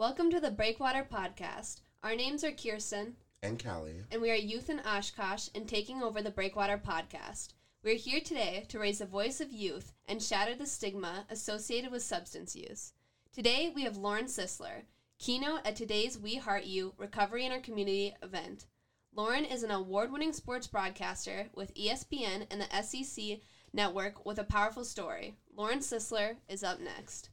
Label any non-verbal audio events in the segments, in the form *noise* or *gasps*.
Welcome to the Breakwater Podcast. Our names are Kierstyn and Callie, and we are youth in Oshkosh and taking over the Breakwater Podcast. We are here today to raise the voice of youth and shatter the stigma associated with substance use. Today we have Lauren Sisler, keynote at today's We Heart You Recovery in Our Community event. Lauren is an award winning sports broadcaster with ESPN and the SEC network with a powerful story. Lauren Sisler is up next.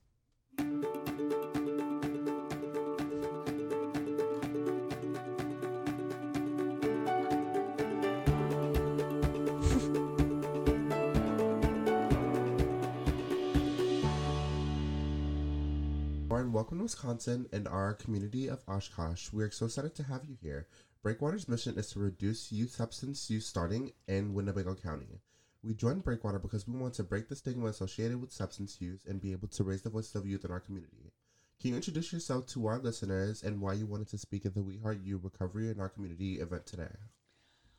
Welcome to Wisconsin and our community of Oshkosh. We are so excited to have you here. Breakwater's mission is to reduce youth substance use starting in Winnebago County. We joined Breakwater because we want to break the stigma associated with substance use and be able to raise the voice of youth in our community. Can you introduce yourself to our listeners and why you wanted to speak at the We Heart You Recovery in Our Community event today?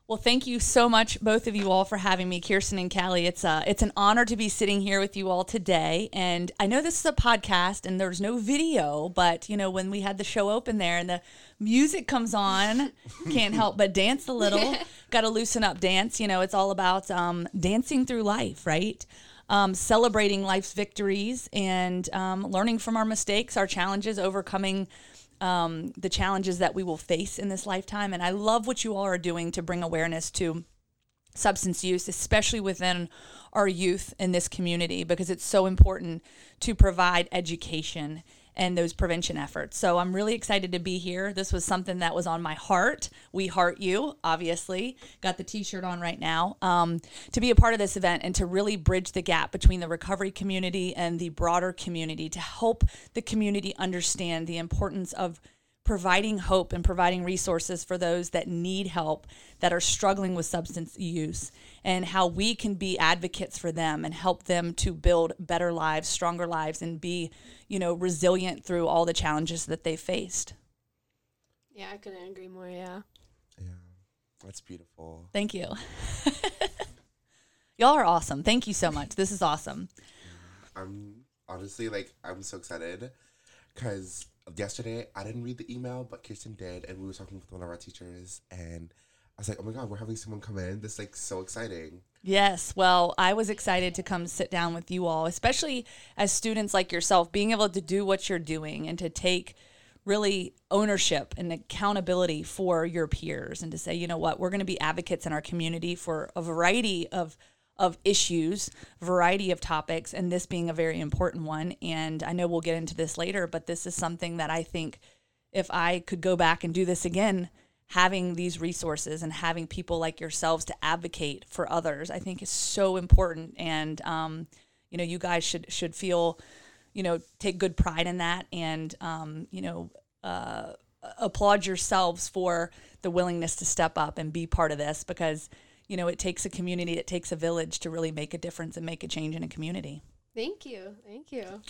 Well, thank you so much, both of you all, for having me, Kierstyn and Callie. It's uh, it's an honor to be sitting here with you all today. And I know this is a podcast and there's no video, but you know when we had the show open there and the music comes on, *laughs* can't help but dance a little. *laughs* Got to loosen up, dance. You know, it's all about um, dancing through life, right? Um, celebrating life's victories and um, learning from our mistakes, our challenges, overcoming um, the challenges that we will face in this lifetime. And I love what you all are doing to bring awareness to substance use, especially within our youth in this community, because it's so important to provide education and those prevention efforts. So I'm really excited to be here. This was something that was on my heart. We heart you, obviously. Got the t shirt on right now. Um, to be a part of this event and to really bridge the gap between the recovery community and the broader community to help the community understand the importance of providing hope and providing resources for those that need help that are struggling with substance use and how we can be advocates for them and help them to build better lives, stronger lives and be, you know, resilient through all the challenges that they faced. Yeah, I couldn't agree more, yeah. Yeah, that's beautiful. Thank you. *laughs* Y'all are awesome. Thank you so much. This is awesome. I'm honestly like I'm so excited because yesterday I didn't read the email, but Kierstyn did, and we were talking with one of our teachers, and I was like, "Oh my god, we're having someone come in! This is like so exciting." Yes, well, I was excited to come sit down with you all, especially as students like yourself, being able to do what you're doing and to take really ownership and accountability for your peers and to say, you know what, we're going to be advocates in our community for a variety of of issues, variety of topics, and this being a very important one. And I know we'll get into this later, but this is something that I think if I could go back and do this again, having these resources and having people like yourselves to advocate for others, I think is so important. And um, you know, you guys should should feel, you know, take good pride in that, and um, you know, uh, applaud yourselves for the willingness to step up and be part of this because you know, it takes a community, it takes a village to really make a difference and make a change in a community. Thank you. Thank you.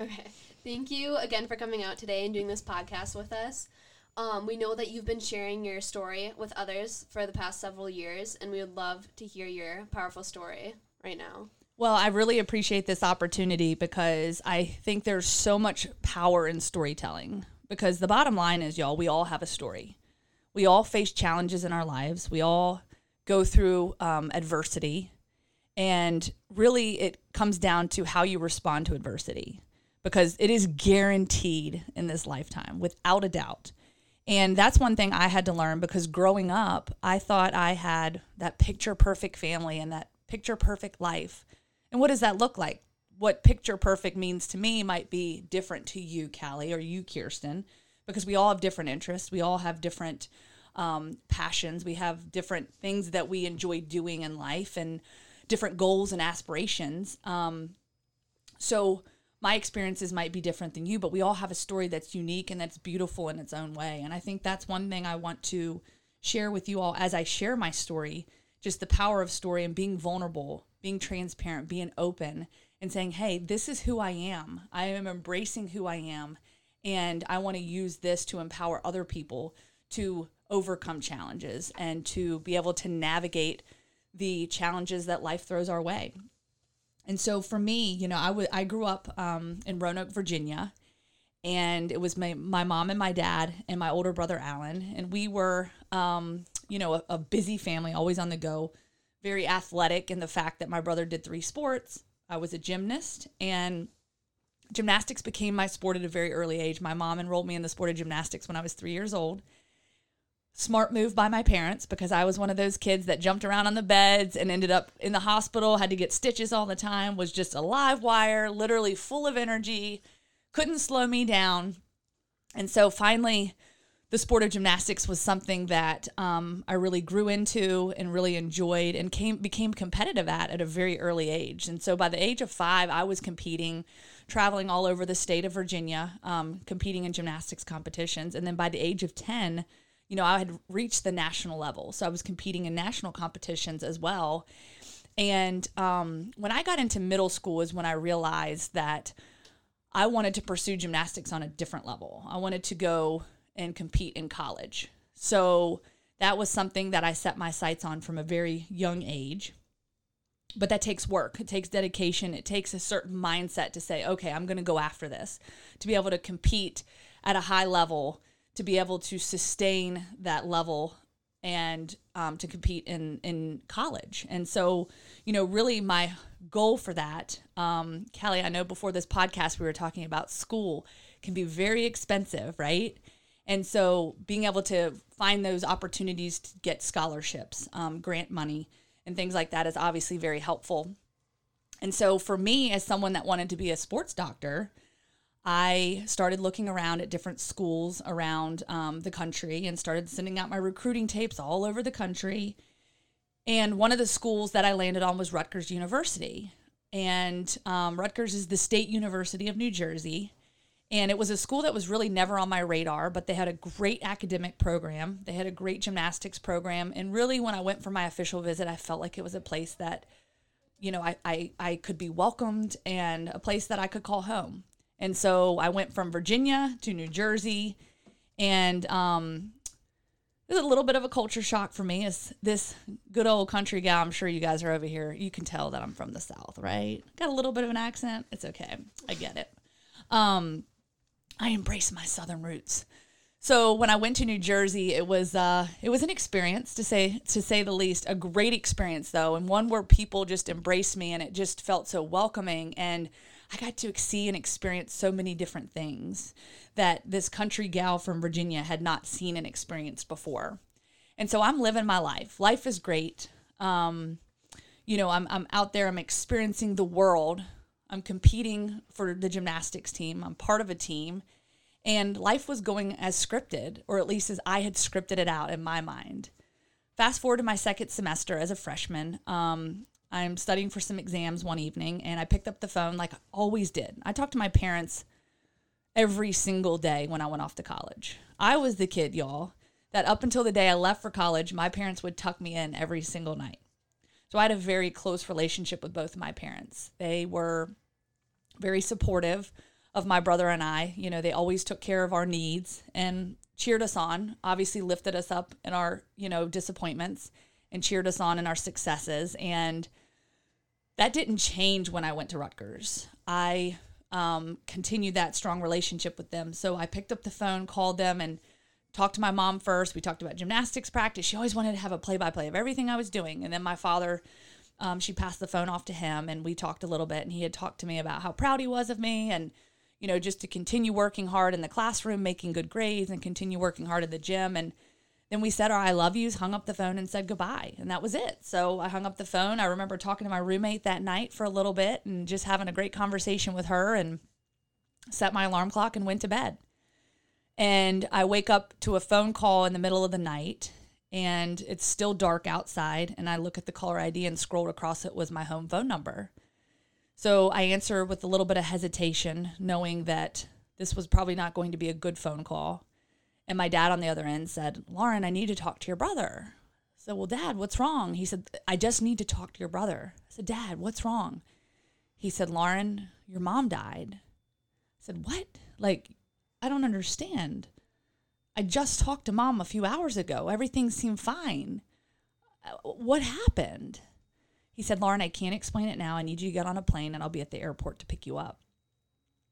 Okay. Thank you again for coming out today and doing this podcast with us. Um, we know that you've been sharing your story with others for the past several years, and we would love to hear your powerful story right now. Well, I really appreciate this opportunity because I think there's so much power in storytelling. Because the bottom line is, y'all, we all have a story. We all face challenges in our lives. We all go through um, adversity. And really, it comes down to how you respond to adversity because it is guaranteed in this lifetime, without a doubt. And that's one thing I had to learn because growing up, I thought I had that picture perfect family and that picture perfect life. And what does that look like? What picture perfect means to me might be different to you, Callie, or you, Kierstyn, because we all have different interests. We all have different um, passions. We have different things that we enjoy doing in life and different goals and aspirations. Um, so my experiences might be different than you, but we all have a story that's unique and that's beautiful in its own way. And I think that's one thing I want to share with you all as I share my story just the power of story and being vulnerable, being transparent, being open, and saying, hey, this is who I am. I am embracing who I am. And I want to use this to empower other people to overcome challenges and to be able to navigate the challenges that life throws our way. And so for me, you know, I, w- I grew up um, in Roanoke, Virginia, and it was my, my mom and my dad and my older brother Alan, and we were, um, you know, a, a busy family, always on the go, very athletic in the fact that my brother did three sports. I was a gymnast, and gymnastics became my sport at a very early age. My mom enrolled me in the sport of gymnastics when I was three years old. Smart move by my parents because I was one of those kids that jumped around on the beds and ended up in the hospital, had to get stitches all the time, was just a live wire, literally full of energy couldn't slow me down. And so finally, the sport of gymnastics was something that um, I really grew into and really enjoyed and came became competitive at at a very early age. And so by the age of five, I was competing, traveling all over the state of Virginia, um, competing in gymnastics competitions. And then by the age of ten, you know, I had reached the national level, so I was competing in national competitions as well. And um, when I got into middle school, is when I realized that I wanted to pursue gymnastics on a different level. I wanted to go and compete in college. So that was something that I set my sights on from a very young age. But that takes work, it takes dedication, it takes a certain mindset to say, okay, I'm going to go after this, to be able to compete at a high level, to be able to sustain that level and um, to compete in in college. And so, you know, really my goal for that, um, Callie, I know before this podcast we were talking about school can be very expensive, right? And so, being able to find those opportunities to get scholarships, um, grant money, and things like that is obviously very helpful. And so, for me, as someone that wanted to be a sports doctor, I started looking around at different schools around um, the country and started sending out my recruiting tapes all over the country. And one of the schools that I landed on was Rutgers University. And um, Rutgers is the state university of New Jersey. And it was a school that was really never on my radar, but they had a great academic program. They had a great gymnastics program. And really, when I went for my official visit, I felt like it was a place that, you know, I, I, I could be welcomed and a place that I could call home. And so I went from Virginia to New Jersey, and um, it was a little bit of a culture shock for me. As this good old country gal, I'm sure you guys are over here. You can tell that I'm from the South, right? Got a little bit of an accent. It's okay. I get it. Um, I embrace my Southern roots. So when I went to New Jersey, it was uh, it was an experience to say to say the least. A great experience though, and one where people just embraced me, and it just felt so welcoming and I got to see and experience so many different things that this country gal from Virginia had not seen and experienced before. And so I'm living my life. Life is great. Um, you know, I'm, I'm out there, I'm experiencing the world. I'm competing for the gymnastics team. I'm part of a team. And life was going as scripted, or at least as I had scripted it out in my mind. Fast forward to my second semester as a freshman. Um, I'm studying for some exams one evening and I picked up the phone like I always did. I talked to my parents every single day when I went off to college. I was the kid, y'all, that up until the day I left for college, my parents would tuck me in every single night. So I had a very close relationship with both my parents. They were very supportive of my brother and I. You know, they always took care of our needs and cheered us on, obviously lifted us up in our, you know, disappointments and cheered us on in our successes. And that didn't change when I went to Rutgers. I um, continued that strong relationship with them. So I picked up the phone, called them, and talked to my mom first. We talked about gymnastics practice. She always wanted to have a play by play of everything I was doing. And then my father, um, she passed the phone off to him, and we talked a little bit. And he had talked to me about how proud he was of me and you know, just to continue working hard in the classroom, making good grades, and continue working hard at the gym. And then we said our I love yous, hung up the phone, and said goodbye. And that was it. So I hung up the phone. I remember talking to my roommate that night for a little bit and just having a great conversation with her and set my alarm clock and went to bed. And I wake up to a phone call in the middle of the night and it's still dark outside. And I look at the caller ID and scrolled across it was my home phone number. So I answer with a little bit of hesitation, knowing that this was probably not going to be a good phone call. And my dad on the other end said, Lauren, I need to talk to your brother. I said, Well, dad, what's wrong? He said, I just need to talk to your brother. I said, Dad, what's wrong? He said, Lauren, your mom died. I said, What? Like, I don't understand. I just talked to mom a few hours ago. Everything seemed fine. What happened? He said, Lauren, I can't explain it now. I need you to get on a plane and I'll be at the airport to pick you up.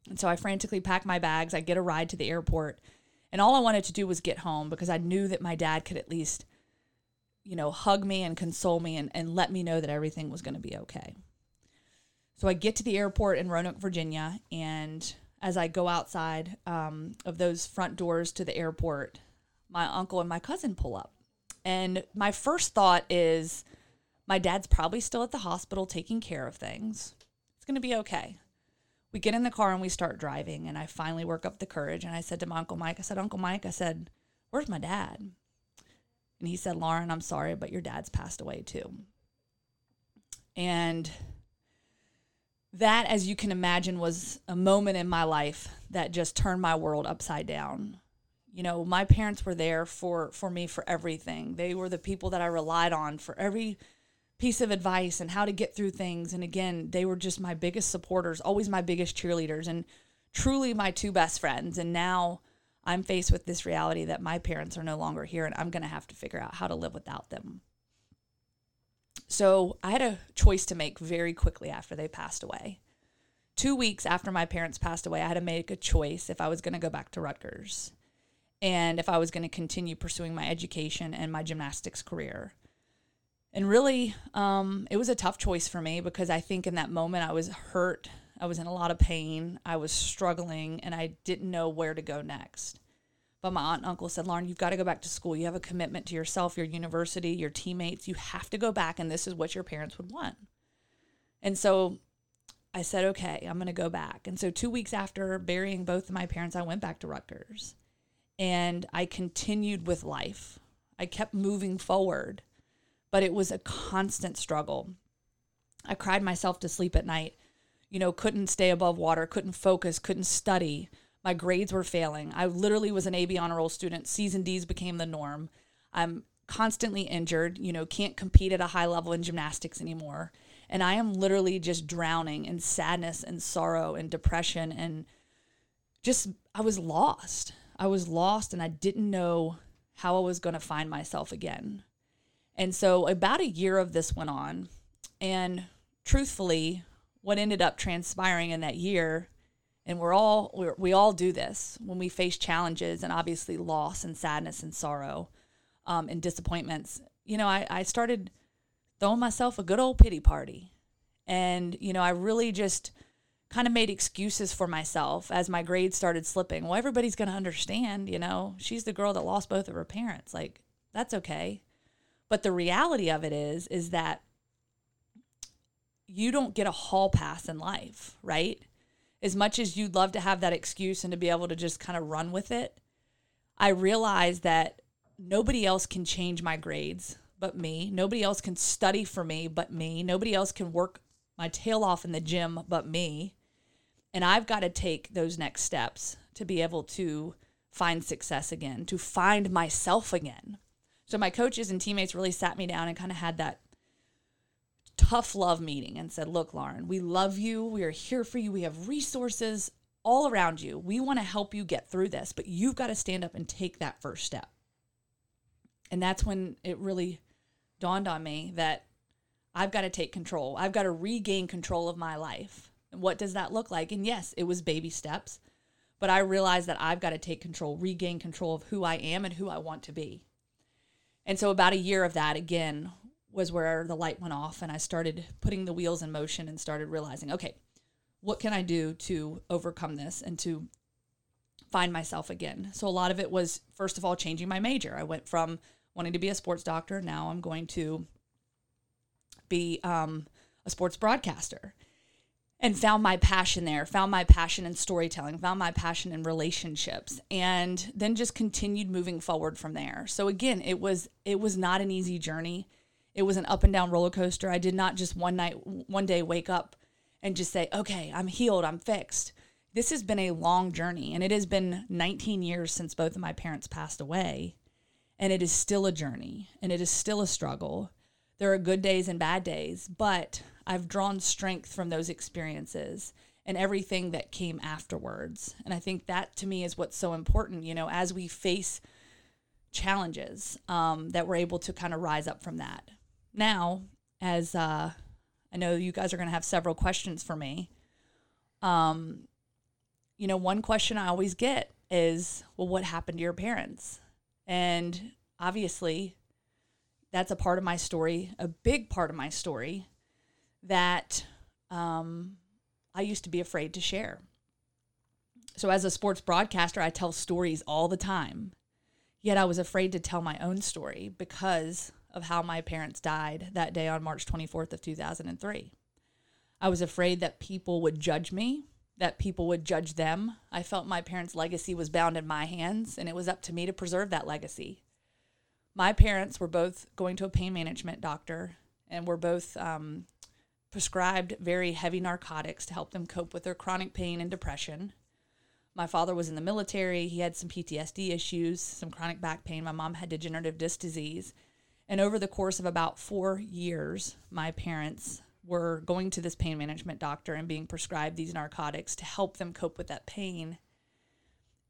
And so I frantically pack my bags. I get a ride to the airport. And all I wanted to do was get home because I knew that my dad could at least, you know, hug me and console me and, and let me know that everything was going to be okay. So I get to the airport in Roanoke, Virginia. And as I go outside um, of those front doors to the airport, my uncle and my cousin pull up. And my first thought is, my dad's probably still at the hospital taking care of things. It's going to be okay we get in the car and we start driving and i finally work up the courage and i said to my uncle mike i said uncle mike i said where's my dad? And he said lauren i'm sorry but your dad's passed away too. And that as you can imagine was a moment in my life that just turned my world upside down. You know my parents were there for for me for everything. They were the people that i relied on for every piece of advice and how to get through things. And again, they were just my biggest supporters, always my biggest cheerleaders, and truly my two best friends. And now I'm faced with this reality that my parents are no longer here and I'm going to have to figure out how to live without them. So I had a choice to make very quickly after they passed away. Two weeks after my parents passed away, I had to make a choice if I was going to go back to Rutgers and if I was going to continue pursuing my education and my gymnastics career. And really, um, it was a tough choice for me because I think in that moment I was hurt. I was in a lot of pain. I was struggling and I didn't know where to go next. But my aunt and uncle said, Lauren, you've got to go back to school. You have a commitment to yourself, your university, your teammates. You have to go back, and this is what your parents would want. And so I said, okay, I'm going to go back. And so two weeks after burying both of my parents, I went back to Rutgers and I continued with life. I kept moving forward but it was a constant struggle. I cried myself to sleep at night. You know, couldn't stay above water, couldn't focus, couldn't study. My grades were failing. I literally was an AB honor roll student. C's and D's became the norm. I'm constantly injured, you know, can't compete at a high level in gymnastics anymore. And I am literally just drowning in sadness and sorrow and depression and just I was lost. I was lost and I didn't know how I was going to find myself again. And so about a year of this went on. And truthfully, what ended up transpiring in that year, and we're all we're, we all do this when we face challenges and obviously loss and sadness and sorrow um, and disappointments. You know, I, I started throwing myself a good old pity party. And, you know, I really just kind of made excuses for myself as my grades started slipping. Well, everybody's going to understand, you know, she's the girl that lost both of her parents. Like, that's okay. But the reality of it is, is that you don't get a hall pass in life, right? As much as you'd love to have that excuse and to be able to just kind of run with it, I realize that nobody else can change my grades but me. Nobody else can study for me but me. Nobody else can work my tail off in the gym but me. And I've got to take those next steps to be able to find success again, to find myself again. So my coaches and teammates really sat me down and kind of had that tough love meeting and said, Look, Lauren, we love you. We are here for you. We have resources all around you. We want to help you get through this, but you've got to stand up and take that first step. And that's when it really dawned on me that I've got to take control. I've got to regain control of my life. And what does that look like? And yes, it was baby steps, but I realized that I've got to take control, regain control of who I am and who I want to be. And so about a year of that again was where the light went off and I started putting the wheels in motion and started realizing, okay, what can I do to overcome this and to find myself again? So a lot of it was first of all changing my major. I went from wanting to be a sports doctor, now I'm going to be um, a sports broadcaster and found my passion there, found my passion in storytelling, found my passion in relationships, and then just continued moving forward from there. So again, it was it was not an easy journey. It was an up and down roller coaster. I did not just one night one day wake up and just say, "Okay, I'm healed, I'm fixed." This has been a long journey, and it has been 19 years since both of my parents passed away, and it is still a journey, and it is still a struggle. There are good days and bad days, but I've drawn strength from those experiences and everything that came afterwards. And I think that to me is what's so important, you know, as we face challenges, um, that we're able to kind of rise up from that. Now, as uh, I know you guys are going to have several questions for me, um, you know, one question I always get is, well, what happened to your parents? And obviously, that's a part of my story, a big part of my story that um, I used to be afraid to share. So, as a sports broadcaster, I tell stories all the time. Yet I was afraid to tell my own story because of how my parents died that day on March 24th of 2003. I was afraid that people would judge me, that people would judge them. I felt my parents' legacy was bound in my hands and it was up to me to preserve that legacy. My parents were both going to a pain management doctor and were both um, prescribed very heavy narcotics to help them cope with their chronic pain and depression. My father was in the military. He had some PTSD issues, some chronic back pain. My mom had degenerative disc disease. And over the course of about four years, my parents were going to this pain management doctor and being prescribed these narcotics to help them cope with that pain.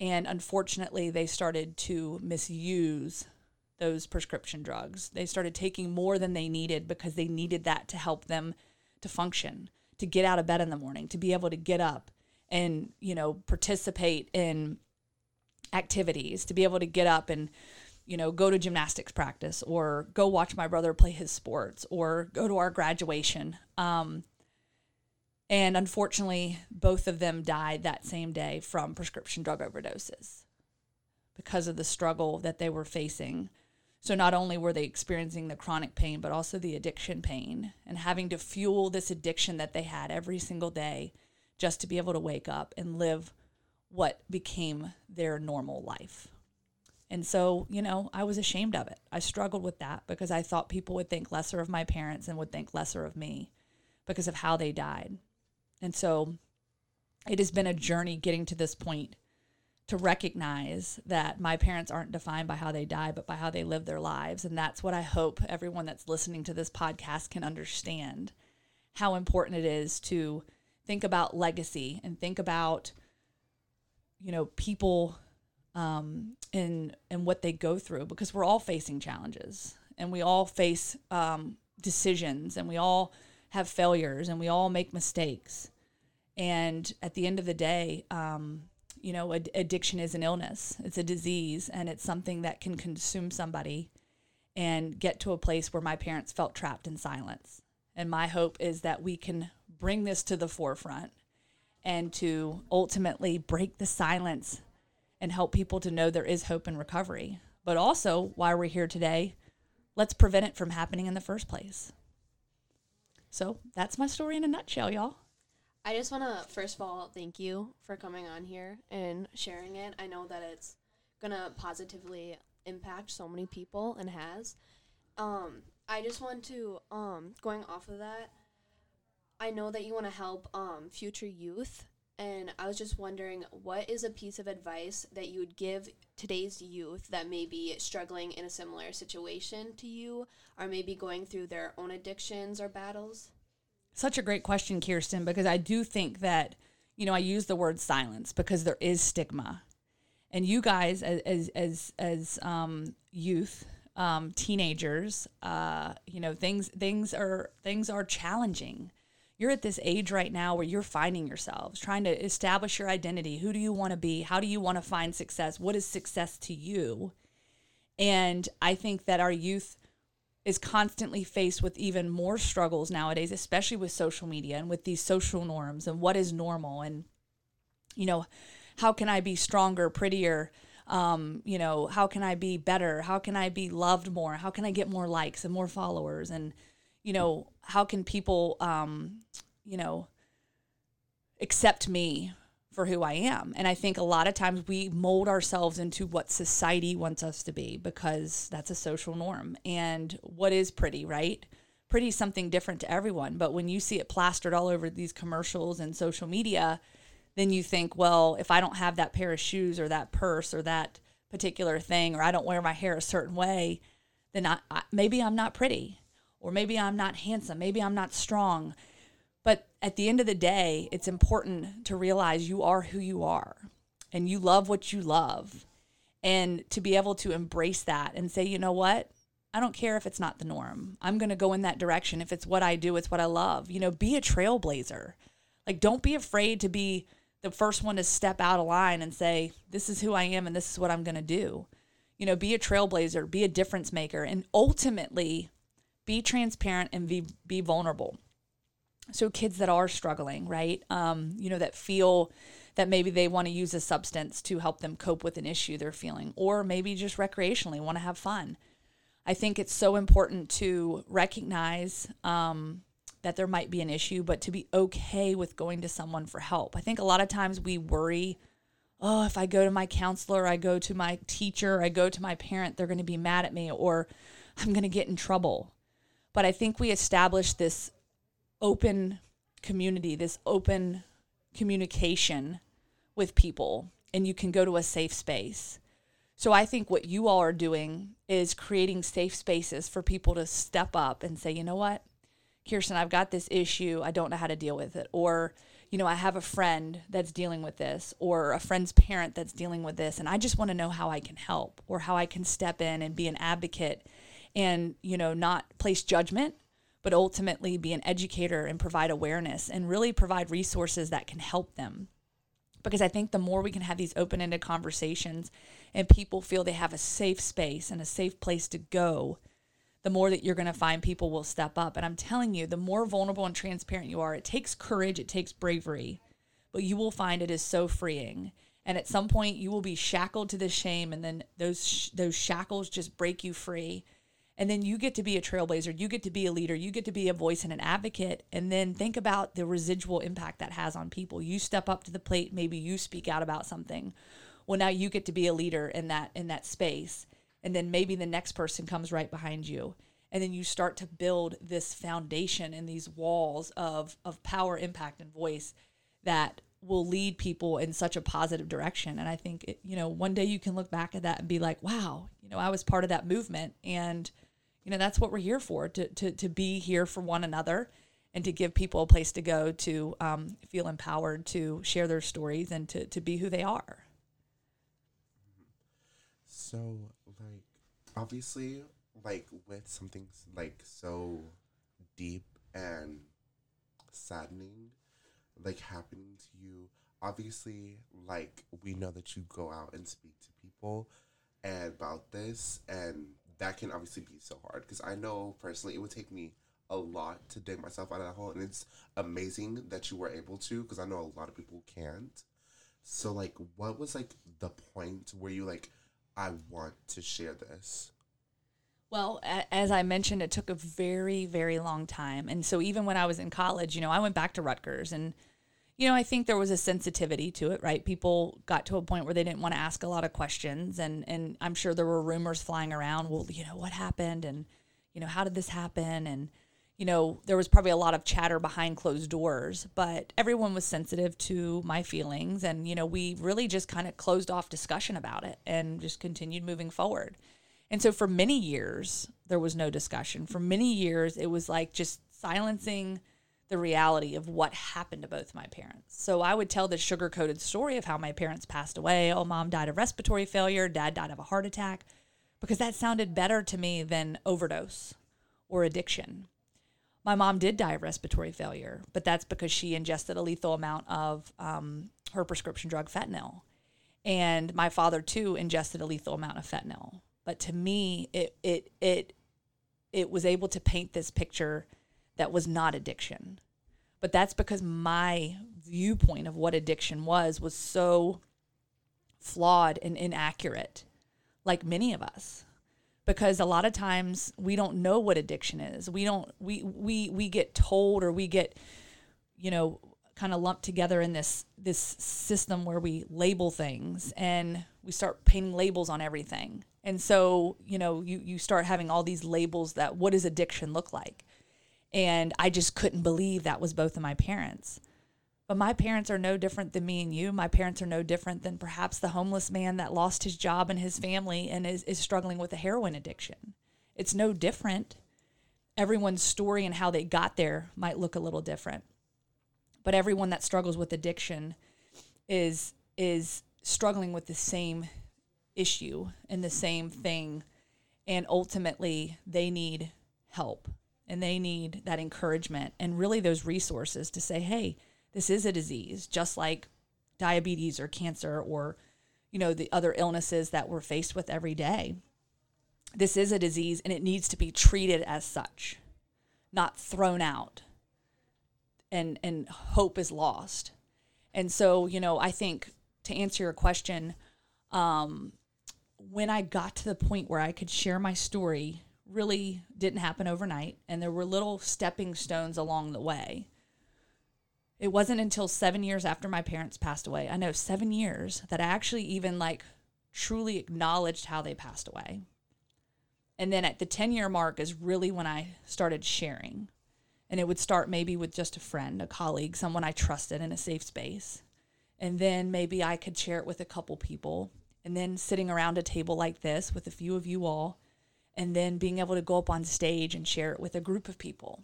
And unfortunately, they started to misuse those prescription drugs. They started taking more than they needed because they needed that to help them to function, to get out of bed in the morning, to be able to get up and, you know, participate in activities, to be able to get up and you know, go to gymnastics practice or go watch my brother play his sports or go to our graduation. Um, and unfortunately, both of them died that same day from prescription drug overdoses because of the struggle that they were facing. So, not only were they experiencing the chronic pain, but also the addiction pain and having to fuel this addiction that they had every single day just to be able to wake up and live what became their normal life. And so, you know, I was ashamed of it. I struggled with that because I thought people would think lesser of my parents and would think lesser of me because of how they died. And so it has been a journey getting to this point to recognize that my parents aren't defined by how they die, but by how they live their lives. And that's what I hope everyone that's listening to this podcast can understand how important it is to think about legacy and think about, you know, people um, and and what they go through because we're all facing challenges and we all face um, decisions and we all have failures and we all make mistakes and at the end of the day um, you know ad- addiction is an illness it's a disease and it's something that can consume somebody and get to a place where my parents felt trapped in silence and my hope is that we can bring this to the forefront and to ultimately break the silence and help people to know there is hope and recovery. But also, why we're here today, let's prevent it from happening in the first place. So that's my story in a nutshell, y'all. I just want to, first of all, thank you for coming on here and sharing it. I know that it's going to positively impact so many people and has. Um, I just want to, um, going off of that, I know that you want to help um, future youth and I was just wondering what is a piece of advice that you would give today's youth that may be struggling in a similar situation to you or maybe going through their own addictions or battles? Such a great question, Kierstyn, because I do think that, you know, I use the word silence because there is stigma. And you guys as as as, um, youth, um, teenagers, uh, you know, things things are things are challenging you're at this age right now where you're finding yourselves, trying to establish your identity. Who do you want to be? How do you want to find success? What is success to you? And I think that our youth is constantly faced with even more struggles nowadays, especially with social media and with these social norms and what is normal. And, you know, how can I be stronger, prettier? Um, you know, how can I be better? How can I be loved more? How can I get more likes and more followers? And, you know, how can people, um, you know, accept me for who I am? And I think a lot of times we mold ourselves into what society wants us to be because that's a social norm. And what is pretty, right? Pretty is something different to everyone. But when you see it plastered all over these commercials and social media, then you think, well, if I don't have that pair of shoes or that purse or that particular thing, or I don't wear my hair a certain way, then I, I, maybe I'm not pretty or maybe I'm not handsome, maybe I'm not strong. At the end of the day, it's important to realize you are who you are and you love what you love. And to be able to embrace that and say, you know what? I don't care if it's not the norm. I'm going to go in that direction. If it's what I do, it's what I love. You know, be a trailblazer. Like, don't be afraid to be the first one to step out of line and say, This is who I am and this is what I'm going to do. You know, be a trailblazer, be a difference maker, and ultimately be transparent and be, be vulnerable. So, kids that are struggling, right? Um, you know, that feel that maybe they want to use a substance to help them cope with an issue they're feeling, or maybe just recreationally want to have fun. I think it's so important to recognize um, that there might be an issue, but to be okay with going to someone for help. I think a lot of times we worry, oh, if I go to my counselor, I go to my teacher, I go to my parent, they're going to be mad at me or I'm going to get in trouble. But I think we establish this open community, this open communication with people, and you can go to a safe space. So I think what you all are doing is creating safe spaces for people to step up and say, you know what, Kierstyn, I've got this issue. I don't know how to deal with it. Or, you know, I have a friend that's dealing with this, or a friend's parent that's dealing with this, and I just want to know how I can help or how I can step in and be an advocate and, you know, not place judgment, but ultimately be an educator and provide awareness and really provide resources that can help them. Because I think the more we can have these open ended conversations and people feel they have a safe space and a safe place to go, the more that you're going to find people will step up. And I'm telling you, the more vulnerable and transparent you are, it takes courage, it takes bravery, but you will find it is so freeing. And at some point, you will be shackled to this shame, and then those sh- those shackles just break you free. And then you get to be a trailblazer, you get to be a leader, you get to be a voice and an advocate. And then think about the residual impact that has on people. You step up to the plate, maybe you speak out about something. Well, now you get to be a leader in that in that space and then maybe the next person comes right behind you and then you start to build this foundation and these walls of of power impact and voice that will lead people in such a positive direction and i think it, you know one day you can look back at that and be like wow you know i was part of that movement and you know that's what we're here for to to, to be here for one another and to give people a place to go to um, feel empowered to share their stories and to, to be who they are. So like obviously like with something like so deep and saddening like happening to you obviously like we know that you go out and speak to people and about this and that can obviously be so hard because i know personally it would take me a lot to dig myself out of that hole and it's amazing that you were able to because i know a lot of people can't so like what was like the point where you like I want to share this? Well, as I mentioned, it took a very, very long time. And so even when I was in college, you know, I went back to Rutgers and, you know, I think there was a sensitivity to it, right? People got to a point where they didn't want to ask a lot of questions. And, and I'm sure there were rumors flying around. Well, you know, what happened? And, you know, how did this happen? And, you know, there was probably a lot of chatter behind closed doors, but everyone was sensitive to my feelings. And, you know, we really just kind of closed off discussion about it and just continued moving forward. And so for many years, there was no discussion. For many years, it was like just silencing the reality of what happened to both my parents. So I would tell the sugar coated story of how my parents passed away. Oh, mom died of respiratory failure, dad died of a heart attack, because that sounded better to me than overdose or addiction my mom did die of respiratory failure, but that's because she ingested a lethal amount of um, her prescription drug fentanyl. And my father too ingested a lethal amount of fentanyl. But to me, it it it it was able to paint this picture that was not addiction. But that's because my viewpoint of what addiction was was so flawed and inaccurate, like many of us because a lot of times we don't know what addiction is. We don't we we we get told or we get you know kind of lumped together in this this system where we label things and we start painting labels on everything. And so, you know, you you start having all these labels that what does addiction look like? And I just couldn't believe that was both of my parents. But my parents are no different than me and you. My parents are no different than perhaps the homeless man that lost his job and his family and is, is struggling with a heroin addiction. It's no different. Everyone's story and how they got there might look a little different. But everyone that struggles with addiction is is struggling with the same issue and the same thing and ultimately they need help and they need that encouragement and really those resources to say, "Hey, this is a disease, just like diabetes or cancer or, you know, the other illnesses that we're faced with every day. This is a disease and it needs to be treated as such, not thrown out and, and hope is lost. And so, you know, I think to answer your question, um, when I got to the point where I could share my story, really didn't happen overnight. And there were little stepping stones along the way. It wasn't until seven years after my parents passed away, I know seven years, that I actually even like truly acknowledged how they passed away. And then at the 10 year mark is really when I started sharing. And it would start maybe with just a friend, a colleague, someone I trusted in a safe space. And then maybe I could share it with a couple people. And then sitting around a table like this with a few of you all. And then being able to go up on stage and share it with a group of people.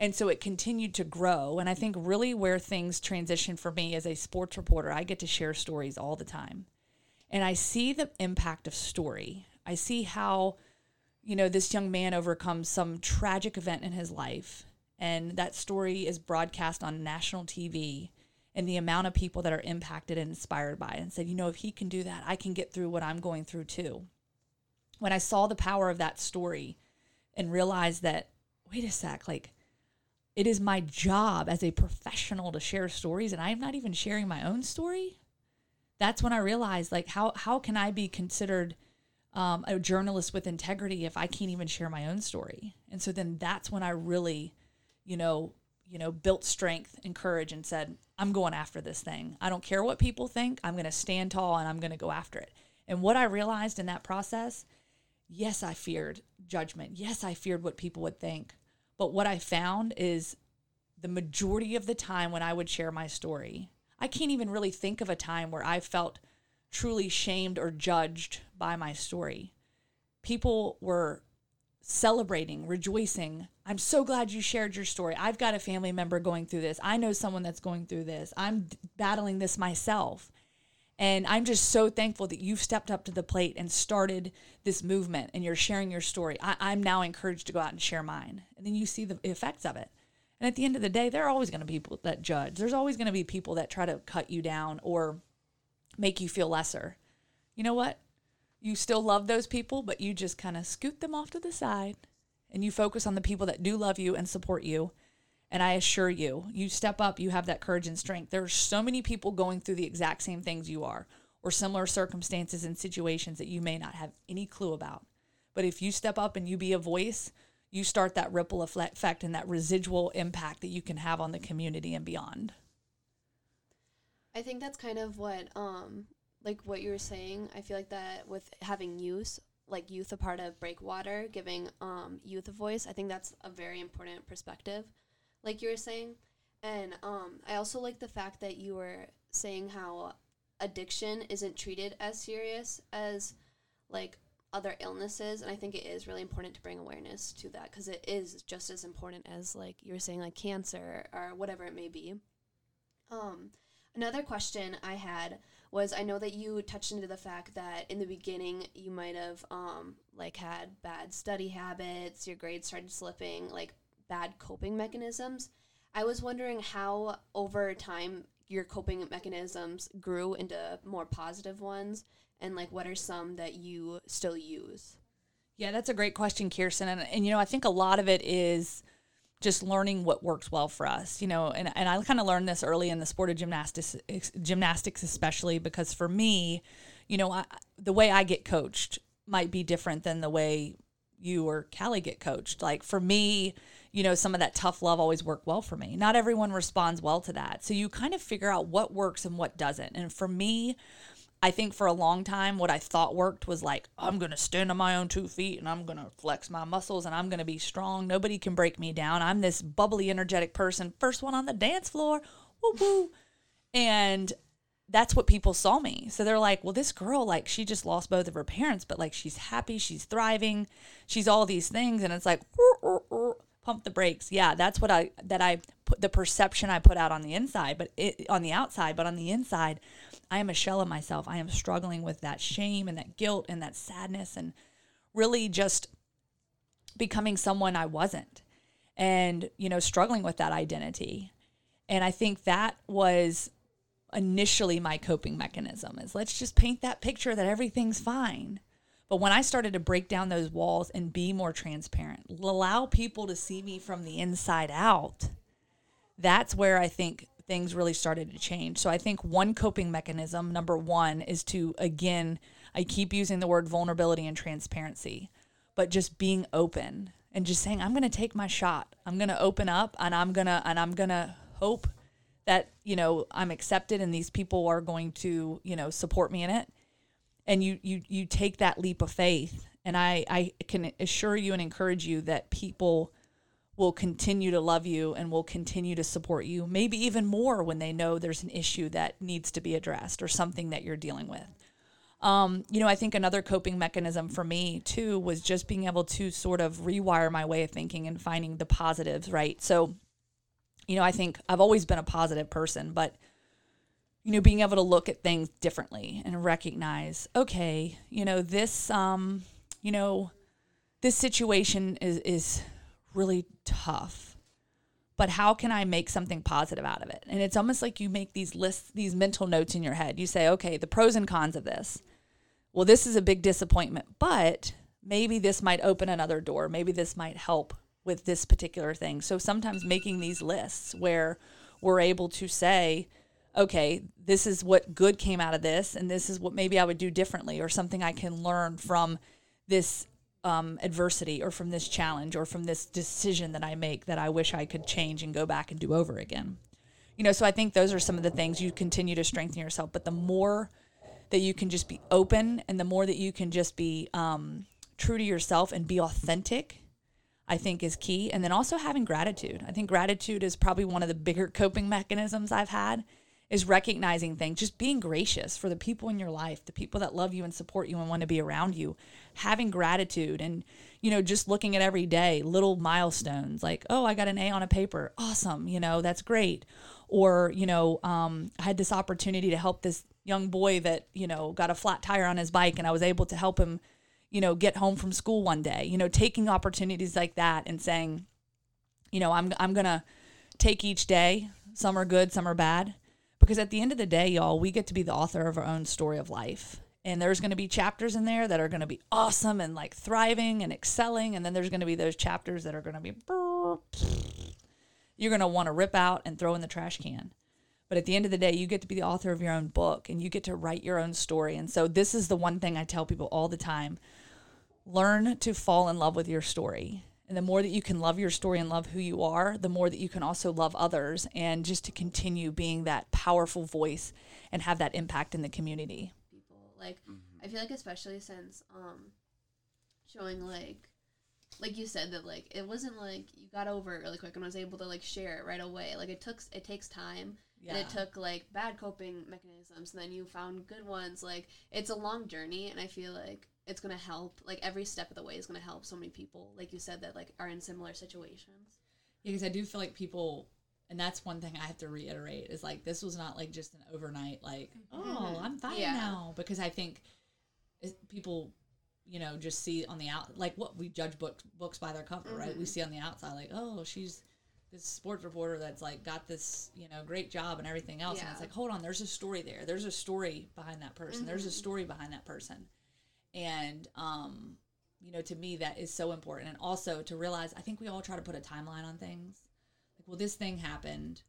And so it continued to grow. And I think really where things transition for me as a sports reporter, I get to share stories all the time. And I see the impact of story. I see how, you know, this young man overcomes some tragic event in his life. And that story is broadcast on national TV. And the amount of people that are impacted and inspired by it and said, you know, if he can do that, I can get through what I'm going through too. When I saw the power of that story and realized that, wait a sec, like, it is my job as a professional to share stories and I am not even sharing my own story. That's when I realized like how how can I be considered um, a journalist with integrity if I can't even share my own story? And so then that's when I really, you know, you know, built strength and courage and said, I'm going after this thing. I don't care what people think. I'm going to stand tall and I'm going to go after it. And what I realized in that process, yes, I feared judgment. Yes, I feared what people would think. But what I found is the majority of the time when I would share my story, I can't even really think of a time where I felt truly shamed or judged by my story. People were celebrating, rejoicing. I'm so glad you shared your story. I've got a family member going through this. I know someone that's going through this. I'm battling this myself. And I'm just so thankful that you've stepped up to the plate and started this movement and you're sharing your story. I, am now encouraged to go out and share mine. And then you see the effects of it. And at the end of the day, there are always going to be people that judge. There's always going to be people that try to cut you down or make you feel lesser. You know what? You still love those people, but you just kind of scoot them off to the side and you focus on the people that do love you and support you and I assure you, you step up, you have that courage and strength. There are so many people going through the exact same things you are, or similar circumstances and situations that you may not have any clue about. But if you step up and you be a voice, you start that ripple effect and that residual impact that you can have on the community and beyond. I think that's kind of what um like what you were saying. I feel like that with having youth, like youth a part of Breakwater, giving um youth a voice, I think that's a very important perspective like you were saying. And um, I also like the fact that you were saying how addiction isn't treated as serious as like other illnesses and i think it is really important to bring awareness to that because it is just as important as like you were saying like cancer or whatever it may be um, another question i had was i know that you touched into the fact that in the beginning you might have um, like had bad study habits your grades started slipping like bad coping mechanisms. I was wondering how over time your coping mechanisms grew into more positive ones and like what are some that you still use? Yeah, that's a great question, Kierstyn. And, and you know, I think a lot of it is just learning what works well for us, you know, and, and I kind of learned this early in the sport of gymnastics, gymnastics, especially because for me, you know, I, the way I get coached might be different than the way you or Callie get coached. Like for me, you know, some of that tough love always worked well for me. Not everyone responds well to that. So you kind of figure out what works and what doesn't. And for me, I think for a long time, what I thought worked was like, I'm going to stand on my own two feet and I'm going to flex my muscles and I'm going to be strong. Nobody can break me down. I'm this bubbly, energetic person, first one on the dance floor. Woo woo. And that's what people saw me. So they're like, well, this girl, like, she just lost both of her parents, but like, she's happy, she's thriving, she's all these things. And it's like, pump the brakes. Yeah, that's what I that I put the perception I put out on the inside, but it on the outside, but on the inside, I am a shell of myself. I am struggling with that shame and that guilt and that sadness and really just becoming someone I wasn't and you know struggling with that identity. And I think that was initially my coping mechanism is let's just paint that picture that everything's fine. But when I started to break down those walls and be more transparent, allow people to see me from the inside out, that's where I think things really started to change. So I think one coping mechanism, number one, is to, again, I keep using the word vulnerability and transparency, but just being open and just saying, I'm going to take my shot. I'm going to open up and I'm going to, and I'm going to hope that, you know, I'm accepted and these people are going to, you know, support me in it. And you, you, you take that leap of faith. And I, I can assure you and encourage you that people, will continue to love you and will continue to support you, maybe even more when they know there's an issue that needs to be addressed or something that you're dealing with. Um, you know, I think another coping mechanism for me too was just being able to sort of rewire my way of thinking and finding the positives, right? So, you know, I think I've always been a positive person, but you know, being able to look at things differently and recognize, okay, you know, this um, you know, this situation is is really tough. But how can I make something positive out of it? And it's almost like you make these lists, these mental notes in your head. You say, okay, the pros and cons of this. Well, this is a big disappointment, but maybe this might open another door. Maybe this might help with this particular thing. So sometimes making these lists where we're able to say, okay, this is what good came out of this, and this is what maybe I would do differently, or something I can learn from this um, adversity or from this challenge or from this decision that I make that I wish I could change and go back and do over again. You know, so I think those are some of the things you continue to strengthen yourself. But the more that you can just be open and the more that you can just be um, true to yourself and be authentic, I think is key. And then also having gratitude. I think gratitude is probably one of the bigger *laughs* coping mechanisms I've had is recognizing things, just being gracious for the people in your life, the people that love you and support you and want to be around you, having gratitude and, you know, just looking at every day, little milestones like, oh, I got an A on a paper. Awesome. You know, that's great. Or, you know, um, I had this opportunity to help this young boy that, you know, got a flat tire on his bike and I was able to help him, you know, get home from school one day, you know, taking opportunities like that and saying, you know, I'm, I'm going to take each day. Some are good, some are bad because at the end of the day, y'all, we get to be the author of our own story of life. And there's going to be chapters in there that are going to be awesome and like thriving and excelling. And then there's going to be those chapters that are going to be, you're going to want to rip out and throw in the trash can. But at the end of the day, you get to be the author of your own book and you get to write your own story. And so, this is the one thing I tell people all the time learn to fall in love with your story and the more that you can love your story and love who you are, the more that you can also love others and just to continue being that powerful voice and have that impact in the community. People like I feel like especially since um showing like like you said that like it wasn't like you got over it really quick and was able to like share it right away. Like it took it takes time yeah. and it took like bad coping mechanisms and then you found good ones. Like it's a long journey and I feel like it's gonna help. Like every step of the way is gonna help so many people, like you said, that like are in similar situations. Yeah, because I do feel like people, and that's one thing I have to reiterate is like this was not like just an overnight like oh mm-hmm. I'm fine yeah. now because I think people you know just see on the out like what we judge books books by their cover mm-hmm. right we mm-hmm. see on the outside like oh she's this sports reporter that's like got this you know great job and everything else yeah. and it's like hold on there's a story there there's a story behind that person mm-hmm. there's a mm-hmm. story behind that person and um you know to me that is so important. And also to realize i think we all try to put a timeline on things. Like well this thing happened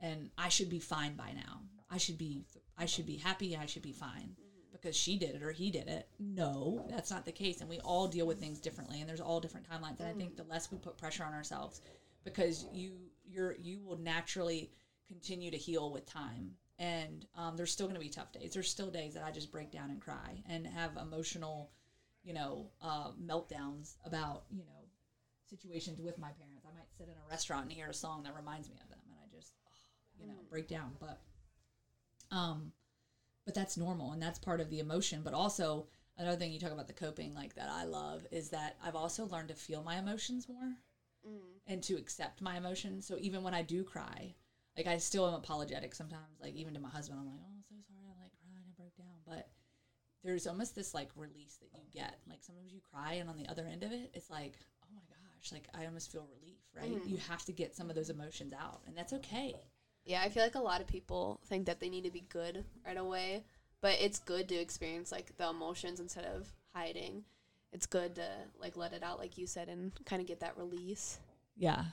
and i should be fine by now. I should be i should be happy. I should be fine. Mm-hmm. because she did it or he did it. No that's not the case. And we all deal with things differently. And there's all different timelines. And i think the less we put pressure on ourselves because you you're you will naturally continue to heal with time and um, there's still going to be tough days. There's still days that I just break down and cry and have emotional, you know, uh, meltdowns about you know situations with my parents. I might sit in a restaurant and hear a song that reminds me of them, and I just, oh, you know, break down. But, um, but that's normal and that's part of the emotion. But also another thing you talk about the coping like that I love is that I've also learned to feel my emotions more. Mm. And to accept my emotions. So even when I do cry, like I still am apologetic sometimes. Like even to my husband, I'm like, oh, I'm so sorry. I like cried. I broke down. But there's almost this like release that you get. Like sometimes you cry, and on the other end of it, it's like, oh my gosh, like I almost feel relief. Right? Mm. You have to get some of those emotions out, and that's okay. Yeah, I feel like a lot of people think that they need to be good right away, but it's good to experience like the emotions instead of hiding. It's good to like let it out, like you said, and kind of get that release. Yeah,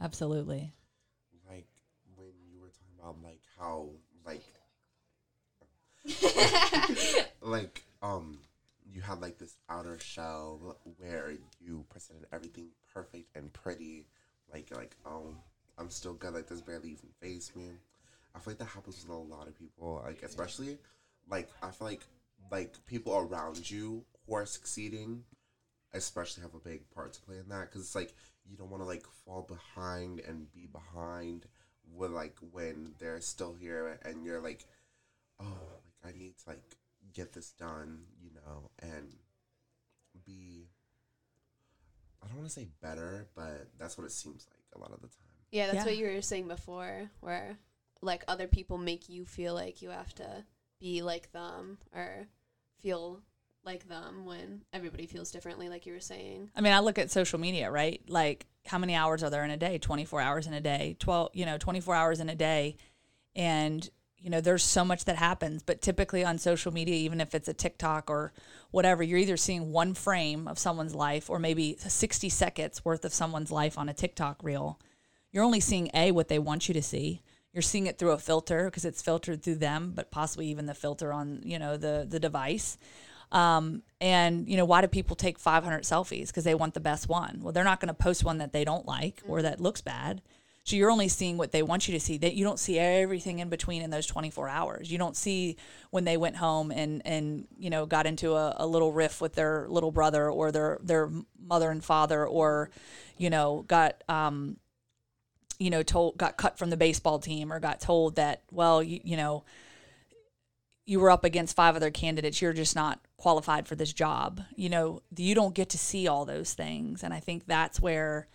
absolutely. Like when you were talking about like how like *laughs* like um you had like this outer shell where you presented everything perfect and pretty. Like you're like oh i'm still good like this barely even phase me i feel like that happens with a lot of people like especially like i feel like like people around you who are succeeding especially have a big part to play in that because it's like you don't want to like fall behind and be behind with like when they're still here and you're like oh like i need to like get this done you know and be i don't want to say better but that's what it seems like a lot of the time Yeah, that's Yeah. what you were saying before, where like other people make you feel like you have to be like them or feel like them when everybody feels differently, like you were saying. I mean, I look at social media, right? Like, how many hours are there in a day? 24 hours in a day, 12, you know, 24 hours in a day. And, you know, there's so much that happens. But typically on social media, even if it's a TikTok or whatever, you're either seeing one frame of someone's life or maybe 60 seconds worth of someone's life on a TikTok reel. You're only seeing A, what they want you to see. You're seeing it through a filter because it's filtered through them, but possibly even the filter on, you know, the, the device. Um, and you know, why do people take 500 selfies? Because they want the best one. Well, they're not going to post one that they don't like or that looks bad. So you're only seeing what they want you to see. That you don't see everything in between in those 24 hours. You don't see when they went home and and you know got into a, a little riff with their little brother or their their mother and father or you know got um you know told got cut from the baseball team or got told that well you, you know you were up against five other candidates you're just not qualified for this job. You know you don't get to see all those things. And i think that's where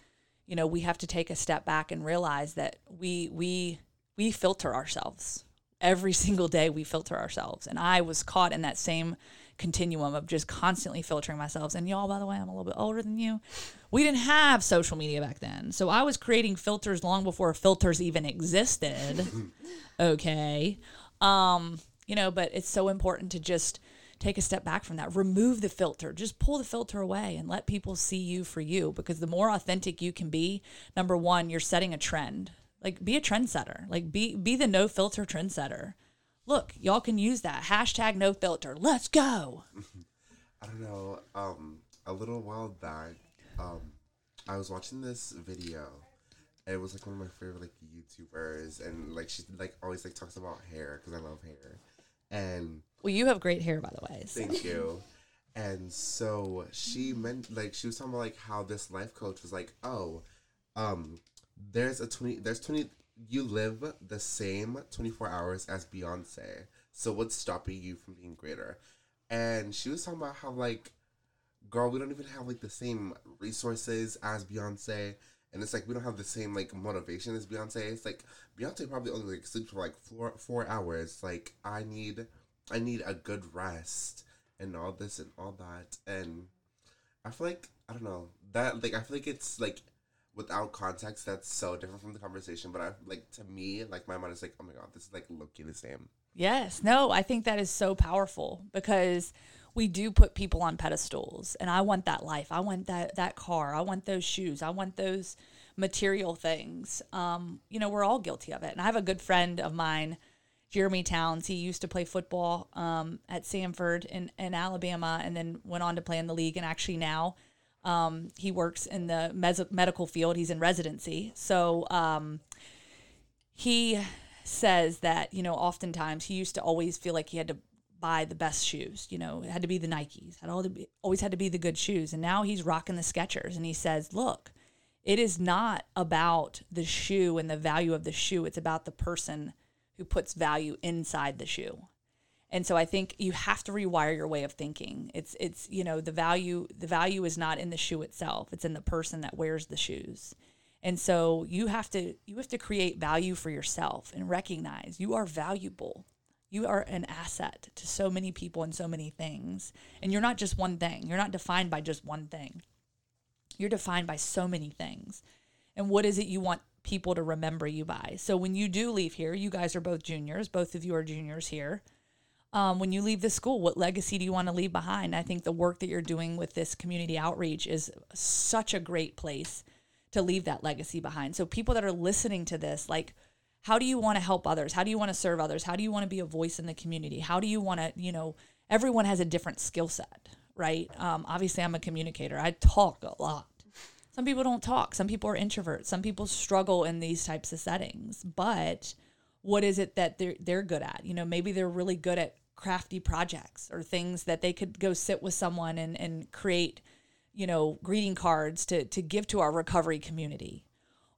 you know we have to take a step back and realize that we we we filter ourselves. Every *laughs* single day we filter ourselves. And i was caught in that same continuum of just constantly filtering myself. And y'all by the way i'm a little bit older than you. We didn't have social media back then. So i was creating filters long before filters even existed. *laughs* Okay. Um you know but it's so important to just take a step back from that. Remove the filter. Just pull the filter away and let people see you for you because the more authentic you can be number one you're setting a trend. Like be a trendsetter. Like be be the no filter trendsetter. Look y'all can use that. Hashtag no filter. Let's go. *laughs* I don't know. Um, a little while back, um, I was watching this video. It was like one of my favorite like YouTubers, and like she like always like talks about hair because I love hair, and well you have great hair by the way so. thank you. And so she meant like she was talking about like how this life coach was like, oh, um, there's a twenty, there's twenty, you live the same twenty four hours as Beyonce. So what's stopping you from being greater? And she was talking about how like, girl, we don't even have like the same resources as Beyonce. And it's like we don't have the same like motivation as Beyonce. It's like Beyonce probably only like sleeps for like four four hours. Like I need I need a good rest and all this and all that. And I feel like I don't know that like I feel like it's like without context that's so different from the conversation. But I like to me like my mind is like oh my god this is like looking the same. Yes. No, I think that is so powerful because we do put people on pedestals and I want that life. I want that that car. I want those shoes. I want those material things. Um, you know, we're all guilty of it. And I have a good friend of mine, Jeremy Towns. He used to play football um, at Samford in, in Alabama and then went on to play in the league and actually now um, he works in the mes- medical field. He's in residency. So um, he says that you know oftentimes he used to always feel like he had to buy the best shoes you know it had to be the nikes had all to always had to be the good shoes. And now he's rocking the skechers and he says look it is not about the shoe and the value of the shoe. It's about the person who puts value inside the shoe. And so i think you have to rewire your way of thinking. It's it's you know the value the value is not in the shoe itself. It's in the person that wears the shoes. And so you have to you have to create value for yourself and recognize you are valuable. You are an asset to so many people and so many things. And you're not just one thing. You're not defined by just one thing. You're defined by so many things. And what is it you want people to remember you by. So when you do leave here, you guys are both juniors, both of you are juniors here. Um, when you leave the school, what legacy do you want to leave behind? I think the work that you're doing with this community outreach is such a great place to leave that legacy behind. So people that are listening to this, like, how do you want to help others? How do you want to serve others? How do you want to be a voice in the community? How do you want to, you know, everyone has a different skill set, right? Um, obviously, I'm a communicator. I talk a lot. Some people don't talk. Some people are introverts. Some people struggle in these types of settings. But what is it that they're they're good at? You know, maybe they're really good at crafty projects or things that they could go sit with someone and, and create, you know, greeting cards to, to give to our recovery community.